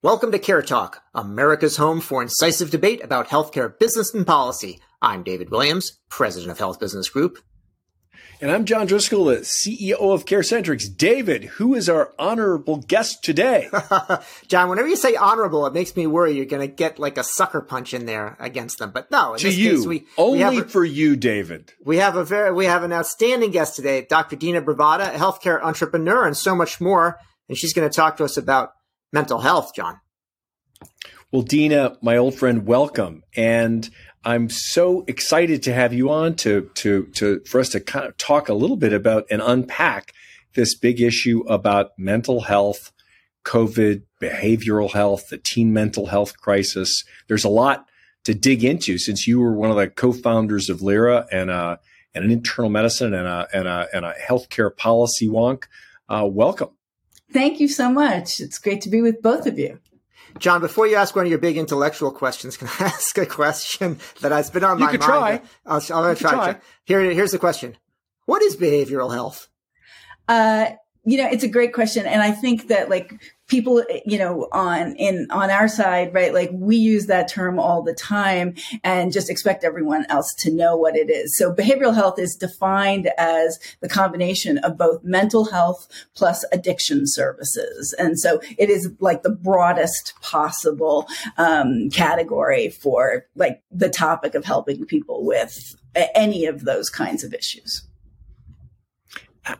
Welcome to Care Talk, America's home for incisive debate about healthcare business and policy. I'm David Williams, president of Health Business Group. And I'm John Driscoll, the CEO of CareCentrix. David, who is our honorable guest today? John, whenever you say honorable, it makes me worry you're going to get like a sucker punch in there against them. But no, to you, case, we, only we for you, David. We have a very, we have an outstanding guest today, Dr. Dina Bravata, a healthcare entrepreneur, and so much more. And she's going to talk to us about mental health, John. Well, Dina, my old friend, welcome. And I'm so excited to have you on to, to, to, for us to kind of talk a little bit about and unpack this big issue about mental health, COVID, behavioral health, the teen mental health crisis. There's a lot to dig into since you were one of the co-founders of Lyra and, uh, and an internal medicine and a, and a, and a healthcare policy wonk. Uh, welcome. Thank you so much. It's great to be with both of you. John, before you ask one of your big intellectual questions, can I ask a question that has been on you my mind? Try. I'll, I'll try. try. Here, here's the question. What is behavioral health? Uh, you know, it's a great question. And I think that like people, you know, on, in, on our side, right? Like we use that term all the time and just expect everyone else to know what it is. So behavioral health is defined as the combination of both mental health plus addiction services. And so it is like the broadest possible, um, category for like the topic of helping people with any of those kinds of issues.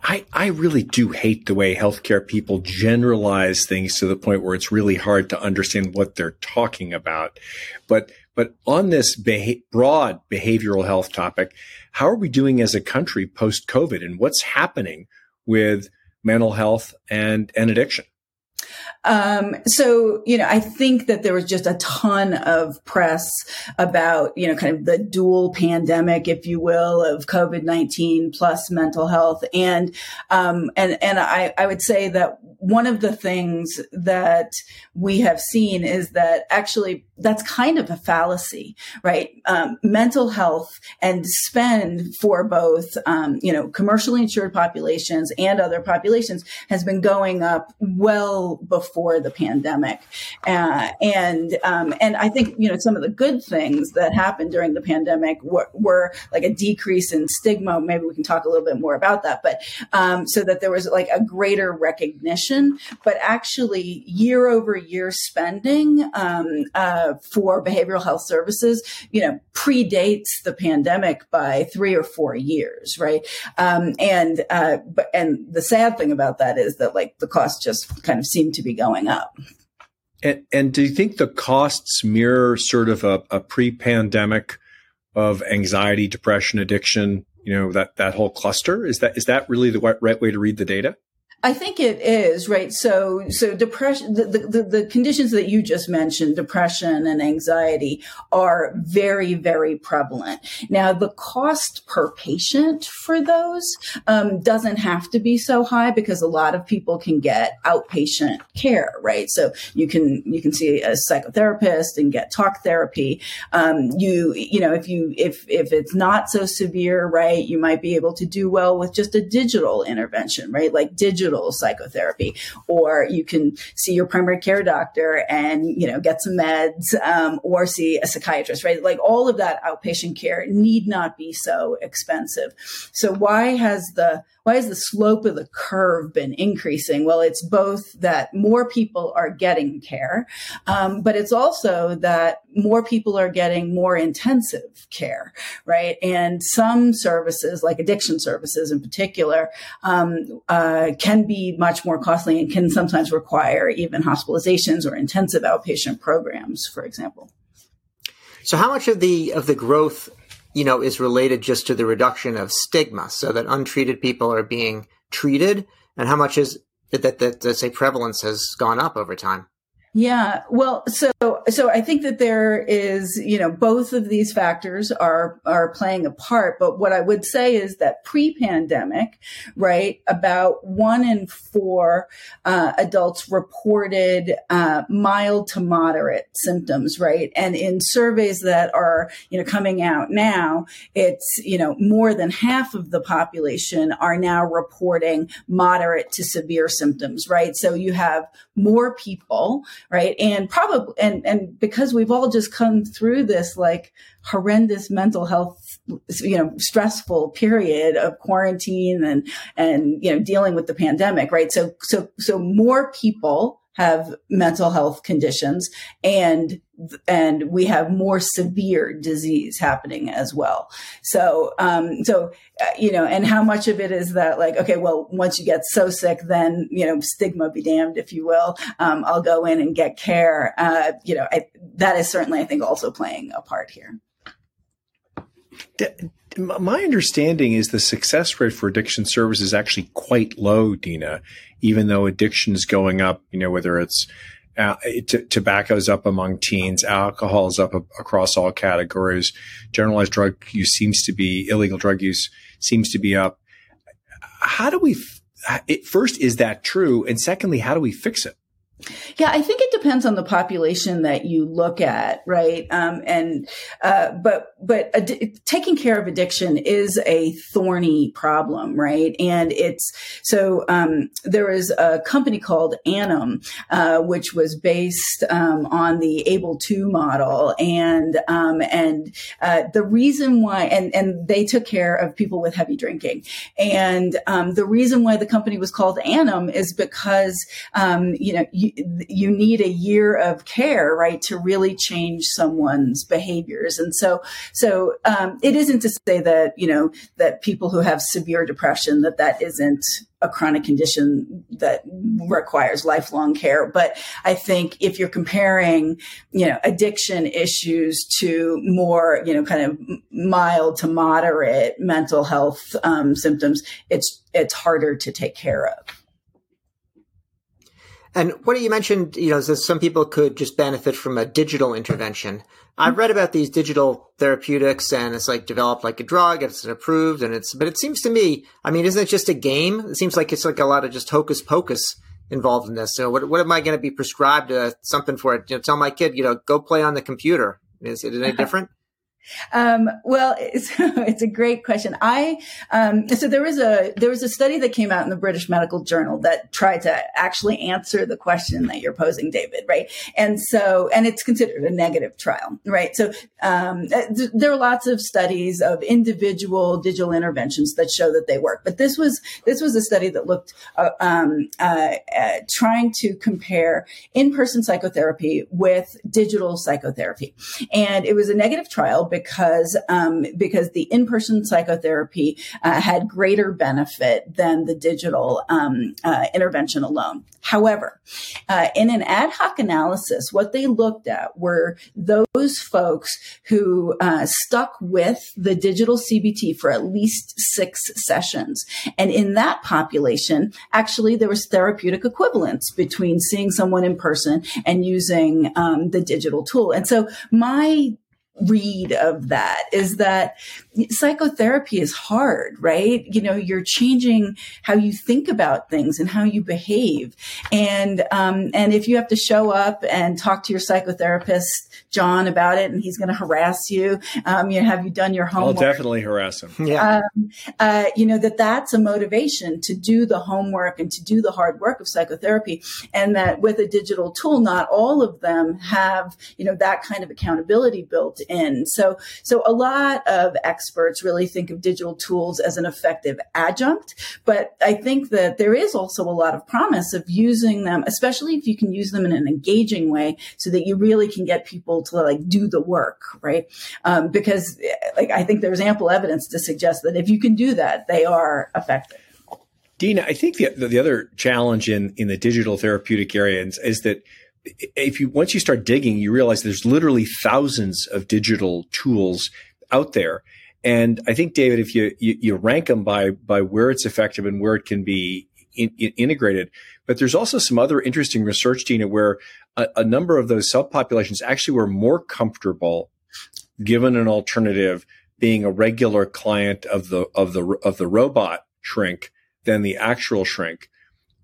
I, I really do hate the way healthcare people generalize things to the point where it's really hard to understand what they're talking about. But, but on this beha- broad behavioral health topic, how are we doing as a country post COVID and what's happening with mental health and, and addiction? Um, so, you know, I think that there was just a ton of press about, you know, kind of the dual pandemic, if you will, of COVID-19 plus mental health. And, um, and, and I, I would say that one of the things that we have seen is that actually that's kind of a fallacy, right? Um, mental health and spend for both, um, you know, commercially insured populations and other populations has been going up well before the pandemic, uh, and um, and I think you know some of the good things that happened during the pandemic were, were, like a decrease in stigma. Maybe we can talk a little bit more about that, but um, so that there was like a greater recognition, but actually year over year spending. Um, uh, for behavioral health services, you know, predates the pandemic by three or four years, right? Um, and uh, but and the sad thing about that is that like the cost just kind of seem to be going up. And, and do you think the costs mirror sort of a, a pre-pandemic of anxiety, depression, addiction? You know that that whole cluster is that is that really the right way to read the data? I think it is right. So, so depression, the, the, the, conditions that you just mentioned, depression and anxiety are very, very prevalent. Now, the cost per patient for those um, doesn't have to be so high because a lot of people can get outpatient care, right? So you can you can see a psychotherapist and get talk therapy. Um, you you know if you if if it's not so severe, right, you might be able to do well with just a digital intervention, right? Like digital digital psychotherapy, or you can see your primary care doctor and, you know, get some meds, um, or see a psychiatrist, right? Like all of that outpatient care need not be so expensive. So why has the why has the slope of the curve been increasing? Well, it's both that more people are getting care, um, but it's also that more people are getting more intensive care, right? And some services, like addiction services in particular, um, uh, can be much more costly and can sometimes require even hospitalizations or intensive outpatient programs, for example. So, how much of the of the growth you know, is related just to the reduction of stigma so that untreated people are being treated and how much is that, that, that, say prevalence has gone up over time? Yeah. Well, so, so I think that there is, you know, both of these factors are, are playing a part. But what I would say is that pre-pandemic, right, about one in four, uh, adults reported, uh, mild to moderate symptoms, right? And in surveys that are, you know, coming out now, it's, you know, more than half of the population are now reporting moderate to severe symptoms, right? So you have more people, right? And probably, and, and because we've all just come through this like horrendous mental health, you know, stressful period of quarantine and, and, you know, dealing with the pandemic, right? So, so, so more people have mental health conditions and and we have more severe disease happening as well. So um so uh, you know and how much of it is that like okay well once you get so sick then you know stigma be damned if you will um, i'll go in and get care. Uh you know I, that is certainly i think also playing a part here. My understanding is the success rate for addiction service is actually quite low, Dina, even though addiction is going up, you know, whether it's uh, t- tobacco is up among teens, alcohol is up a- across all categories, generalized drug use seems to be, illegal drug use seems to be up. How do we, f- it, first, is that true? And secondly, how do we fix it? Yeah, I think it depends on the population that you look at, right? Um, and uh, but but ad- taking care of addiction is a thorny problem, right? And it's so um, there is a company called Annum, uh, which was based um, on the AbleTo model, and um, and uh, the reason why and and they took care of people with heavy drinking, and um, the reason why the company was called Annum is because um, you know. You, you, need a year of care, right, to really change someone's behaviors. And so, so um, it isn't to say that you know that people who have severe depression that that isn't a chronic condition that requires lifelong care. But I think if you're comparing, you know, addiction issues to more, you know, kind of mild to moderate mental health um, symptoms, it's it's harder to take care of. And what you mentioned, you know, is that some people could just benefit from a digital intervention. I've read about these digital therapeutics and it's like developed like a drug, it's approved and it's, but it seems to me, I mean, isn't it just a game? It seems like it's like a lot of just hocus pocus involved in this. So what, what am I going to be prescribed uh, something for it? You know, tell my kid, you know, go play on the computer. Is it any different? Um, well, it's, it's, a great question. I um, so there was a there was a study that came out in the British Medical Journal that tried to actually answer the question that you're posing, David. Right, and so and it's considered a negative trial, right? So um, th- there are lots of studies of individual digital interventions that show that they work, but this was this was a study that looked uh, um, uh, uh, trying to compare in person psychotherapy with digital psychotherapy, and it was a negative trial because um, because the in person psychotherapy uh, had greater benefit than the digital um, uh, intervention alone. However, uh, in an ad hoc analysis, what they looked at were those folks who uh, stuck with the digital CBT for at least six sessions, and in that population, actually there was therapeutic equivalence between seeing someone in person and using um, the digital tool. And so my read of that is that psychotherapy is hard, right? You know, you're changing how you think about things and how you behave. And, um, and if you have to show up and talk to your psychotherapist, John, about it, and he's going to harass you, um, you know, have you done your homework? I'll definitely harass him. Yeah. Um, uh, you know, that that's a motivation to do the homework and to do the hard work of psychotherapy. And that with a digital tool, not all of them have, you know, that kind of accountability built in. So, so a lot of experts really think of digital tools as an effective adjunct, but I think that there is also a lot of promise of using them, especially if you can use them in an engaging way so that you really can get people to like do the work, right? Um, because like, I think there's ample evidence to suggest that if you can do that, they are effective. Dina, I think the, the other challenge in, in the digital therapeutic area is, is that if you once you start digging, you realize there's literally thousands of digital tools out there. And I think, David, if you, you, you rank them by by where it's effective and where it can be in, in integrated, but there's also some other interesting research, Dina, where a, a number of those subpopulations actually were more comfortable given an alternative being a regular client of the of the of the robot shrink than the actual shrink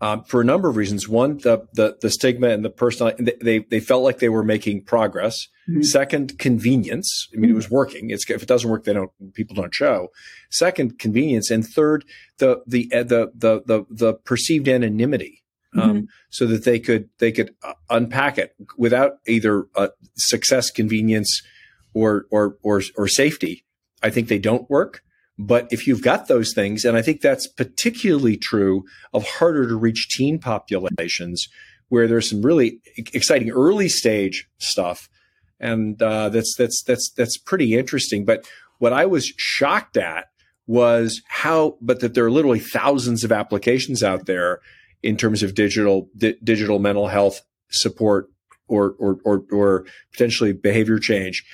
um, for a number of reasons. One, the the, the stigma and the personal they they felt like they were making progress. Mm-hmm. Second, convenience. I mean, it was working. It's if it doesn't work, they don't people don't show. Second, convenience, and third, the the the the the, the perceived anonymity um, mm-hmm. so that they could they could uh, unpack it without either uh, success, convenience, or or or or safety. I think they don't work. But if you've got those things, and I think that's particularly true of harder to reach teen populations, where there's some really exciting early stage stuff, and uh, that's that's that's that's pretty interesting. But what I was shocked at was how, but that there are literally thousands of applications out there in terms of digital di- digital mental health support or, or or or potentially behavior change.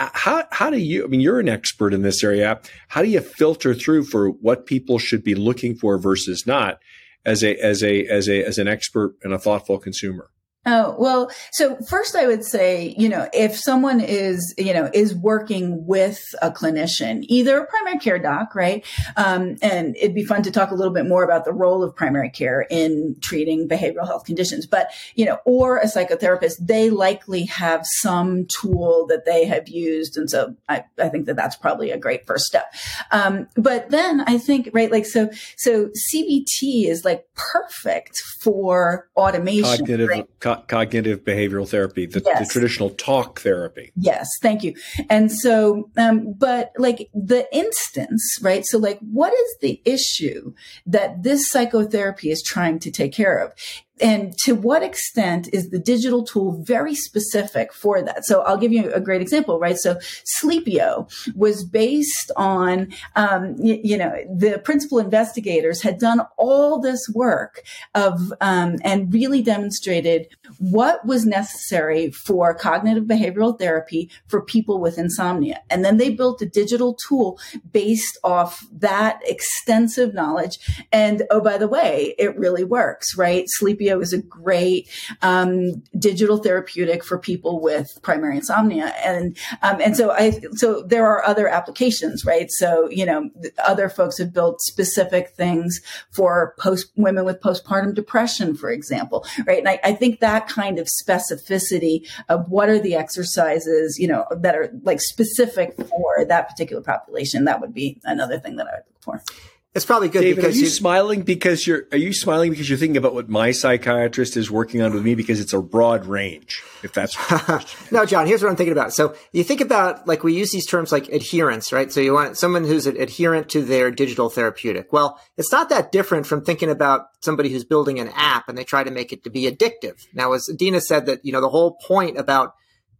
Uh, how how do you? I mean, you're an expert in this area. How do you filter through for what people should be looking for versus not, as a as a as a as an expert and a thoughtful consumer? Oh, well, so first I would say, you know, if someone is, you know, is working with a clinician, either a primary care doc, right? Um, and it'd be fun to talk a little bit more about the role of primary care in treating behavioral health conditions, but, you know, or a psychotherapist, they likely have some tool that they have used. And so I, I think that that's probably a great first step. Um, but then I think, right, like, so, so CBT is like perfect for automation. Cognitive, right? Co- cognitive behavioral therapy, the, yes. the, traditional talk therapy. Yes, thank you. And so, um, but like the instance, right? So, like, what is the issue that this psychotherapy is trying to take care of? And to what extent is the digital tool very specific for that? So I'll give you a great example, right? So Sleepio was based on, um, you, you, know, the principal investigators had done all this work of, um, and really demonstrated what was necessary for cognitive behavioral therapy for people with insomnia. And then they built a digital tool based off that extensive knowledge. And oh, by the way, it really works, right? Sleepio is a great um, digital therapeutic for people with primary insomnia, and um, and so I so there are other applications, right? So you know, other folks have built specific things for post women with postpartum depression, for example, right? And I, I think that kind of specificity of what are the exercises, you know, that are like specific for that particular population, that would be another thing that I would look for. It's probably good David, because are you, you smiling because you're are you smiling because you're thinking about what my psychiatrist is working on with me because it's a broad range. If that's no, John. Here's what I'm thinking about. So you think about like we use these terms like adherence, right? So you want someone who's adherent to their digital therapeutic. Well, it's not that different from thinking about somebody who's building an app and they try to make it to be addictive. Now, as Dina said, that you know the whole point about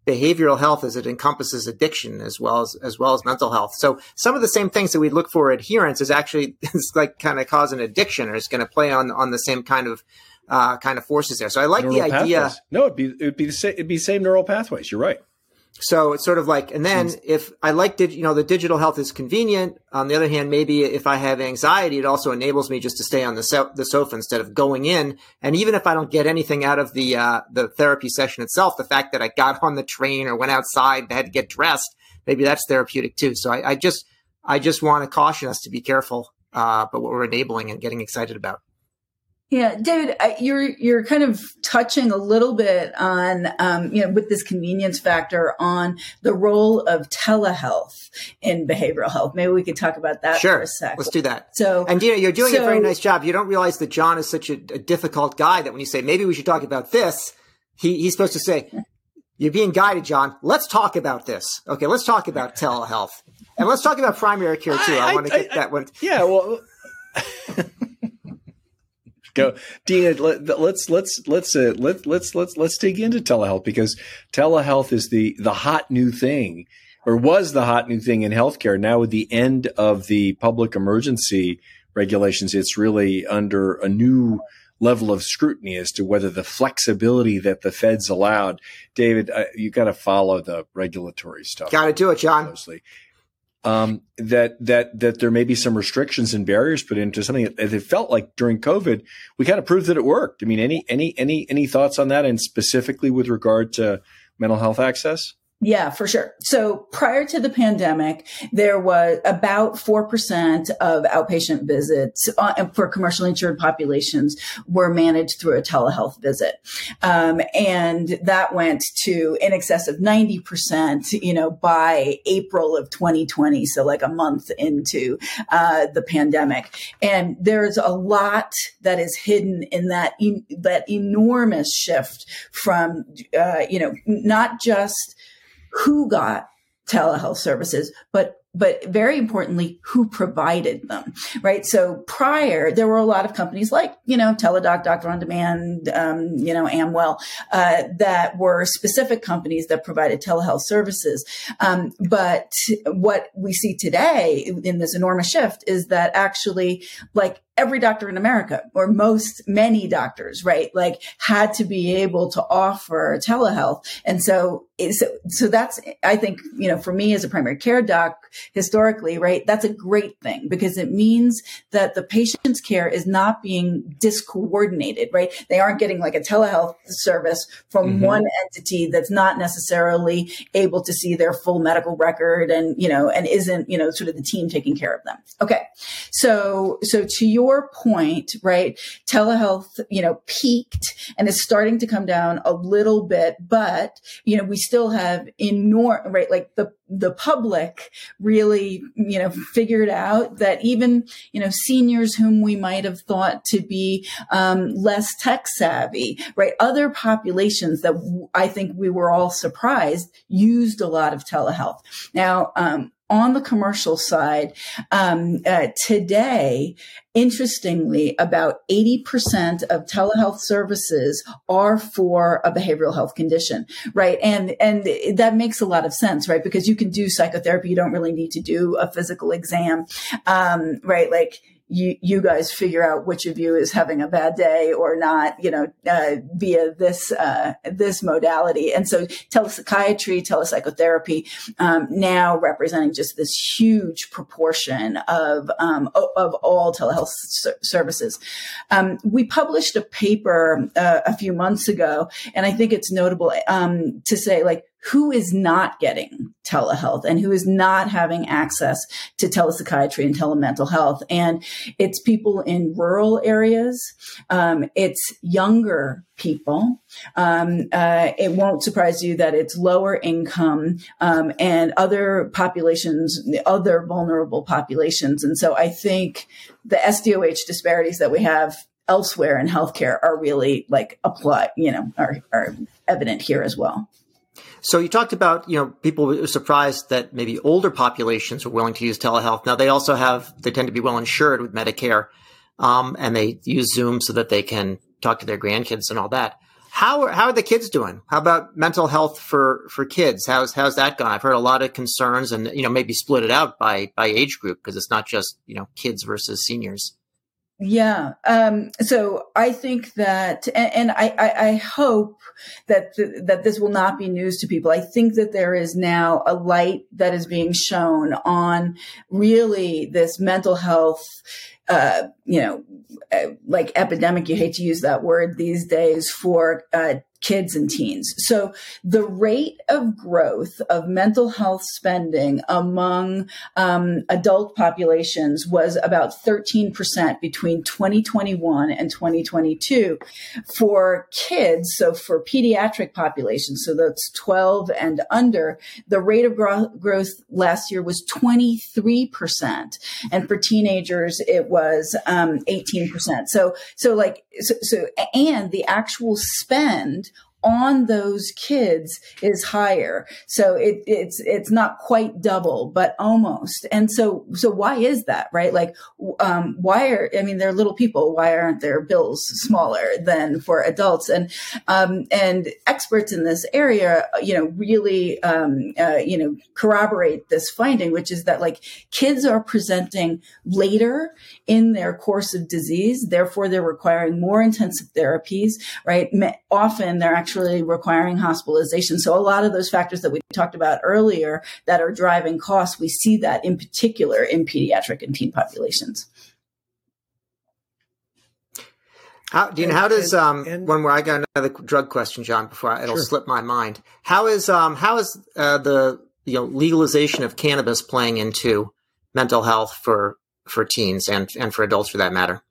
behavioral health as it encompasses addiction as well as as well as mental health. So some of the same things that we look for adherence is actually is like kind of cause an addiction or it's going to play on on the same kind of uh, kind of forces there. So I like neural the idea. Pathways. No, it'd be it'd be the same it'd be the same neural pathways. You're right. So it's sort of like, and then if I like, did you know, the digital health is convenient. On the other hand, maybe if I have anxiety, it also enables me just to stay on the, so- the sofa instead of going in. And even if I don't get anything out of the uh, the therapy session itself, the fact that I got on the train or went outside, had to get dressed, maybe that's therapeutic too. So I, I just I just want to caution us to be careful uh, but what we're enabling and getting excited about. Yeah, David, you're you're kind of touching a little bit on, um, you know, with this convenience factor on the role of telehealth in behavioral health. Maybe we could talk about that sure. for a second. Let's do that. So, and you know, you're doing so, a very nice job. You don't realize that John is such a, a difficult guy that when you say maybe we should talk about this, he, he's supposed to say, "You're being guided, John. Let's talk about this." Okay, let's talk about telehealth, and let's talk about primary care too. I, I want to get I, that one. Yeah, well. Go, Dina. Let, us let's let's uh, let let's let's let's dig into telehealth because telehealth is the the hot new thing, or was the hot new thing in healthcare. Now with the end of the public emergency regulations, it's really under a new level of scrutiny as to whether the flexibility that the feds allowed. David, uh, you got to follow the regulatory stuff. Got to do it, John. Closely um, that that that there may be some restrictions and barriers put into something that it felt like during COVID we kind of proved that it worked. I mean, any any any any thoughts on that, and specifically with regard to mental health access? Yeah, for sure. So prior to the pandemic, there was about 4% of outpatient visits uh, for commercially insured populations were managed through a telehealth visit. Um, and that went to in excess of 90%, you know, by April of 2020. So like a month into uh, the pandemic. And there's a lot that is hidden in that, that enormous shift from, uh, you know, not just who got telehealth services, but but very importantly, who provided them, right? So prior, there were a lot of companies like, you know, Teladoc, Doctor on Demand, um, you know, Amwell, uh, that were specific companies that provided telehealth services. Um, but what we see today in this enormous shift is that actually, like every doctor in America, or most, many doctors, right, like had to be able to offer telehealth. And so, so, so that's, I think, you know, for me as a primary care doc, historically, right, that's a great thing because it means that the patient's care is not being discoordinated, right? They aren't getting like a telehealth service from mm-hmm. one entity that's not necessarily able to see their full medical record and, you know, and isn't, you know, sort of the team taking care of them. Okay. So, so to your your point, right, telehealth, you know, peaked and is starting to come down a little bit, but, you know, we still have enormous, right, like the, the public really, you know, figured out that even, you know, seniors whom we might have thought to be um, less tech savvy, right? Other populations that I think we were all surprised used a lot of telehealth. Now, um, on the commercial side, um, uh, today, interestingly, about 80% of telehealth services are for a behavioral health condition, right? And, and that makes a lot of sense, right? Because you can do psychotherapy. You don't really need to do a physical exam, um, right? Like, you, you guys figure out which of you is having a bad day or not, you know, uh, via this, uh, this modality. And so telepsychiatry, telepsychotherapy, um, now representing just this huge proportion of, um, of all telehealth services. Um, we published a paper uh, a few months ago, and I think it's notable, um, to say like, who is not getting telehealth and who is not having access to telepsychiatry and telemental health. And it's people in rural areas. Um, it's younger people. Um, uh, it won't surprise you that it's lower income um, and other populations, other vulnerable populations. And so I think the SDOH disparities that we have elsewhere in healthcare are really like apply, you know, are, are evident here as well. So you talked about, you know, people were surprised that maybe older populations are willing to use telehealth. Now they also have, they tend to be well insured with Medicare, um, and they use Zoom so that they can talk to their grandkids and all that. How are, how are the kids doing? How about mental health for, for kids? How's, how's that gone? I've heard a lot of concerns and, you know, maybe split it out by, by age group because it's not just, you know, kids versus seniors. Yeah. Um, so I think that, and, and I, I, I, hope that th- that this will not be news to people. I think that there is now a light that is being shown on really this mental health uh, you know, like epidemic, you hate to use that word these days for uh, kids and teens. So the rate of growth of mental health spending among um, adult populations was about 13% between 2021 and 2022. For kids, so for pediatric populations, so that's 12 and under, the rate of gro- growth last year was 23%. And for teenagers, it was um, 18%. So, so like, so, so, and the actual spend on those kids is higher. So it, it's, it's not quite double, but almost. And so, so why is that, right? Like, um, why are, I mean, they're little people. Why aren't their bills smaller than for adults? And, um, and experts in this area, you know, really, um, uh, you know, corroborate this finding, which is that like kids are presenting later in their course of disease. Therefore, they're requiring more intensive therapies, right? Often they're actually actually requiring hospitalization. So a lot of those factors that we talked about earlier that are driving costs, we see that in particular in pediatric and teen populations. How, Dean, and, how does um and, one where I got another drug question, John, before I, it'll sure. slip my mind. How is um how is uh, the you know legalization of cannabis playing into mental health for for teens and and for adults for that matter?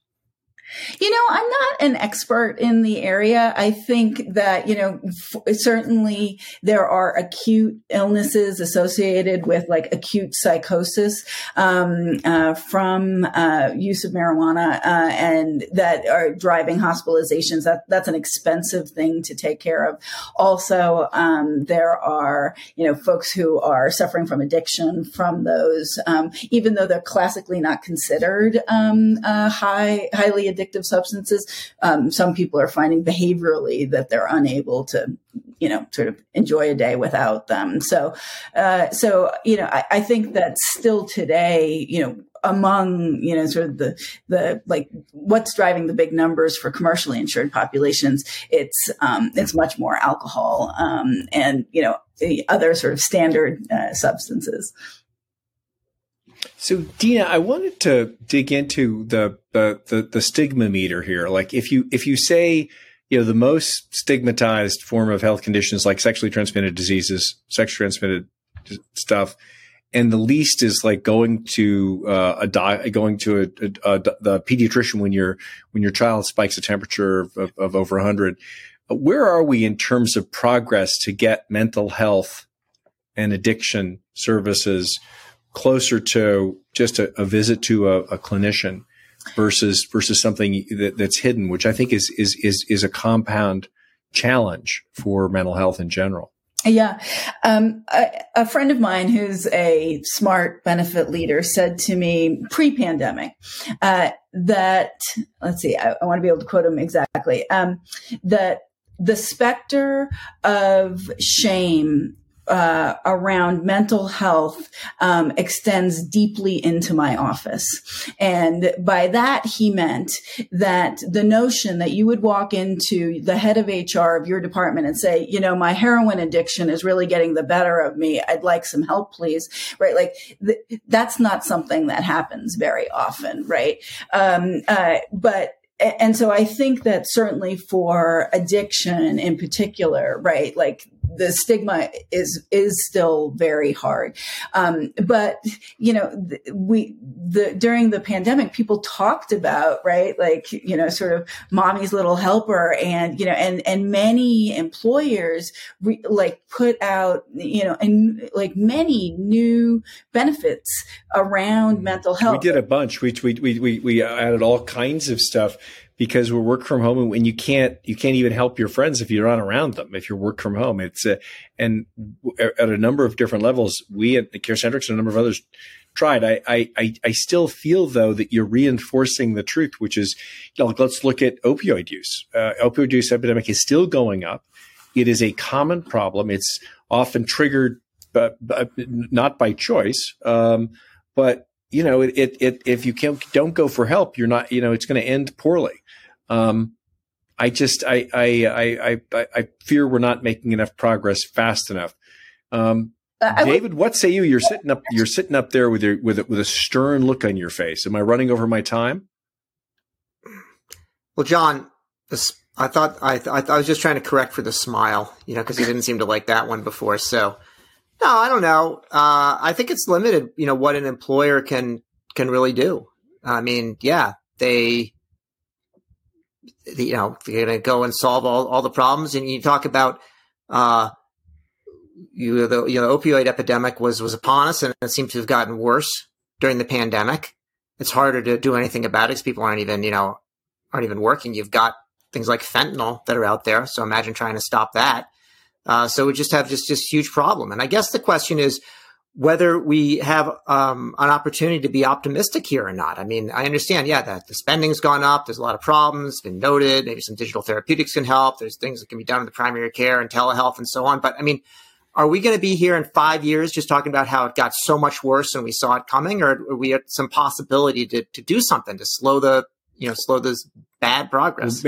You know, I'm not an expert in the area. I think that, you know, f- certainly there are acute illnesses associated with like acute psychosis um, uh, from uh, use of marijuana uh, and that are driving hospitalizations. That, that's an expensive thing to take care of. Also, um, there are, you know, folks who are suffering from addiction from those, um, even though they're classically not considered um, uh, high, highly addictive addictive substances, um, some people are finding behaviorally that they're unable to, you know, sort of enjoy a day without them. So, uh, so you know, I, I think that still today, you know, among you know sort of the the like what's driving the big numbers for commercially insured populations it's um, it's much more alcohol um, and you know other sort of standard uh, substances so, Dina, I wanted to dig into the, the the the stigma meter here. Like, if you if you say, you know, the most stigmatized form of health conditions like sexually transmitted diseases, sexually transmitted stuff, and the least is like going to uh, a di- going to a, a, a, the pediatrician when your when your child spikes a temperature of, of, of over 100. Where are we in terms of progress to get mental health and addiction services? Closer to just a, a visit to a, a, clinician versus versus something that, that's hidden, which I think is is is is a compound challenge for mental health in general. Yeah. Um, a, a, friend of mine who's a smart benefit leader said to me pre pandemic uh, that, let's see, I, I, want to be able to quote him exactly, um, that the specter of shame uh, around mental health um, extends deeply into my office. And by that, he meant that the notion that you would walk into the head of HR of your department and say, you know, my heroin addiction is really getting the better of me. I'd like some help, please. Right. Like th- that's not something that happens very often. Right. Um, uh, but and so I think that certainly for addiction in particular, right, like the stigma is is still very hard. Um, but you know, we the during the pandemic, people talked about right, like you know, sort of mommy's little helper, and you know, and and many employers re, like put out you know, and like many new benefits around mm-hmm. mental health. We did a bunch. We we we we added all kinds of stuff because we're work from home and you can't you can't even help your friends if you're not around them if you're work from home. It's a, and at a number of different levels we at the CareCentrix and a number of others tried. I, I i still feel though that you're reinforcing the truth which is you know, like let's look at opioid use. Uh, opioid use epidemic is still going up. It is a common problem. It's often triggered but, but not by choice. Um, but you know, it, it, it, if you can't, don't go for help, you're not, you know, it's going to end poorly. Um, I just I, I I I I fear we're not making enough progress fast enough. Um, David, what say you? You're sitting up. You're sitting up there with your with a, with a stern look on your face. Am I running over my time? Well, John, this, I thought I, I, I was just trying to correct for the smile, you know, because he didn't seem to like that one before. So, no, I don't know. Uh, I think it's limited. You know what an employer can can really do. I mean, yeah, they you know, they're going to go and solve all, all the problems. And you talk about, uh, you, the, you know, opioid epidemic was, was upon us and it seems to have gotten worse during the pandemic. It's harder to do anything about it because people aren't even, you know, aren't even working. You've got things like fentanyl that are out there. So imagine trying to stop that. Uh, so we just have just, just huge problem. And I guess the question is, whether we have um, an opportunity to be optimistic here or not. I mean, I understand, yeah, that the spending's gone up. There's a lot of problems, been noted. Maybe some digital therapeutics can help. There's things that can be done in the primary care and telehealth and so on. But I mean, are we going to be here in five years just talking about how it got so much worse and we saw it coming, or are we at some possibility to, to do something to slow the you know slow this bad progress.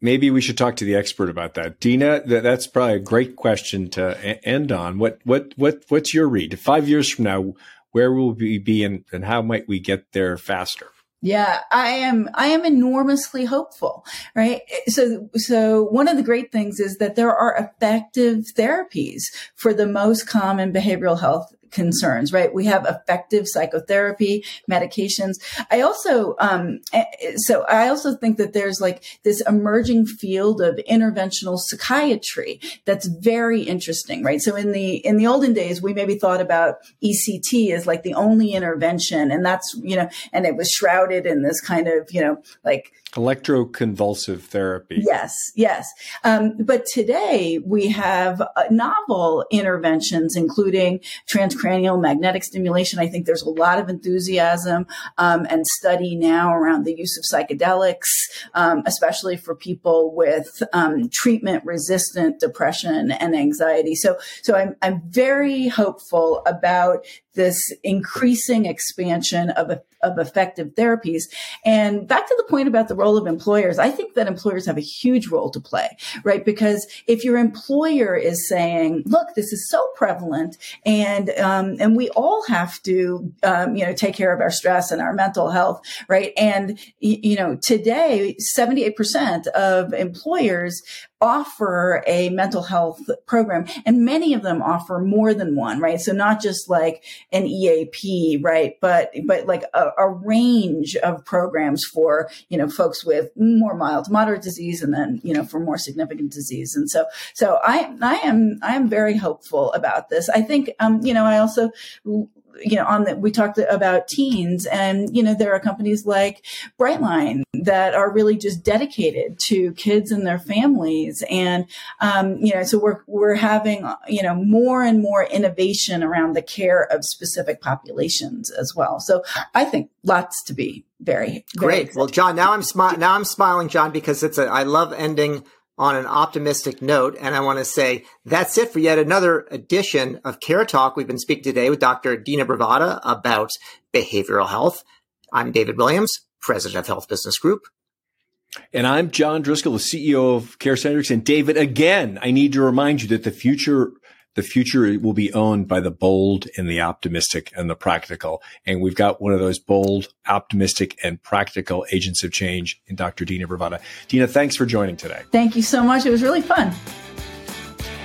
Maybe we should talk to the expert about that, Dina. That's probably a great question to end on. What what what what's your read? Five years from now, where will we be, and, and how might we get there faster? Yeah, I am, I am enormously hopeful, right? So, so one of the great things is that there are effective therapies for the most common behavioral health concerns, right? We have effective psychotherapy, medications. I also, um, eh, so I also think that there's like this emerging field of interventional psychiatry that's very interesting, right? So in the, in the olden days, we maybe thought about ECT as like the only intervention and that's, you know, and it was shrouded in this kind of, you know, like electroconvulsive therapy. Yes, yes. Um, but today we have uh, novel interventions, including transcranial magnetic stimulation. I think there's a lot of enthusiasm um, and study now around the use of psychedelics, um, especially for people with um, treatment-resistant depression and anxiety. So, so I'm I'm very hopeful about this increasing expansion of, of effective therapies. And back to the point about the role of employers, I think that employers have a huge role to play, right? Because if your employer is saying, look, this is so prevalent and, um, and we all have to, um, you know, take care of our stress and our mental health, right? And, you know, today, 78% of employers offer a mental health program and many of them offer more than one, right? So not just like an EAP, right? But, but like a, a, range of programs for, you know, folks with more mild moderate disease and then, you know, for more significant disease. And so, so I, I am, I am very hopeful about this. I think, um, you know, I also you know, on that we talked about teens and, you know, there are companies like Brightline that are really just dedicated to kids and their families. And, um, you know, so we're, we're having, you know, more and more innovation around the care of specific populations as well. So I think lots to be very, very great. Well, John, now I'm smiling, now I'm smiling, John, because it's a, I love ending on an optimistic note. And I want to say that's it for yet another edition of Care Talk. We've been speaking today with Dr. Dina Bravata about behavioral health. I'm David Williams, president of Health Business Group. And I'm John Driscoll, the CEO of CareCentrix. And David, again, I need to remind you that the future the future will be owned by the bold and the optimistic and the practical. And we've got one of those bold, optimistic, and practical agents of change in Dr. Dina Bravata. Dina, thanks for joining today. Thank you so much. It was really fun.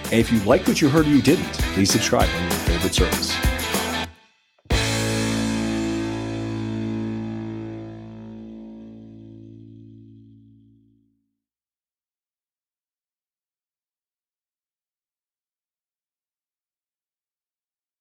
And if you liked what you heard or you didn't, please subscribe on your favorite service.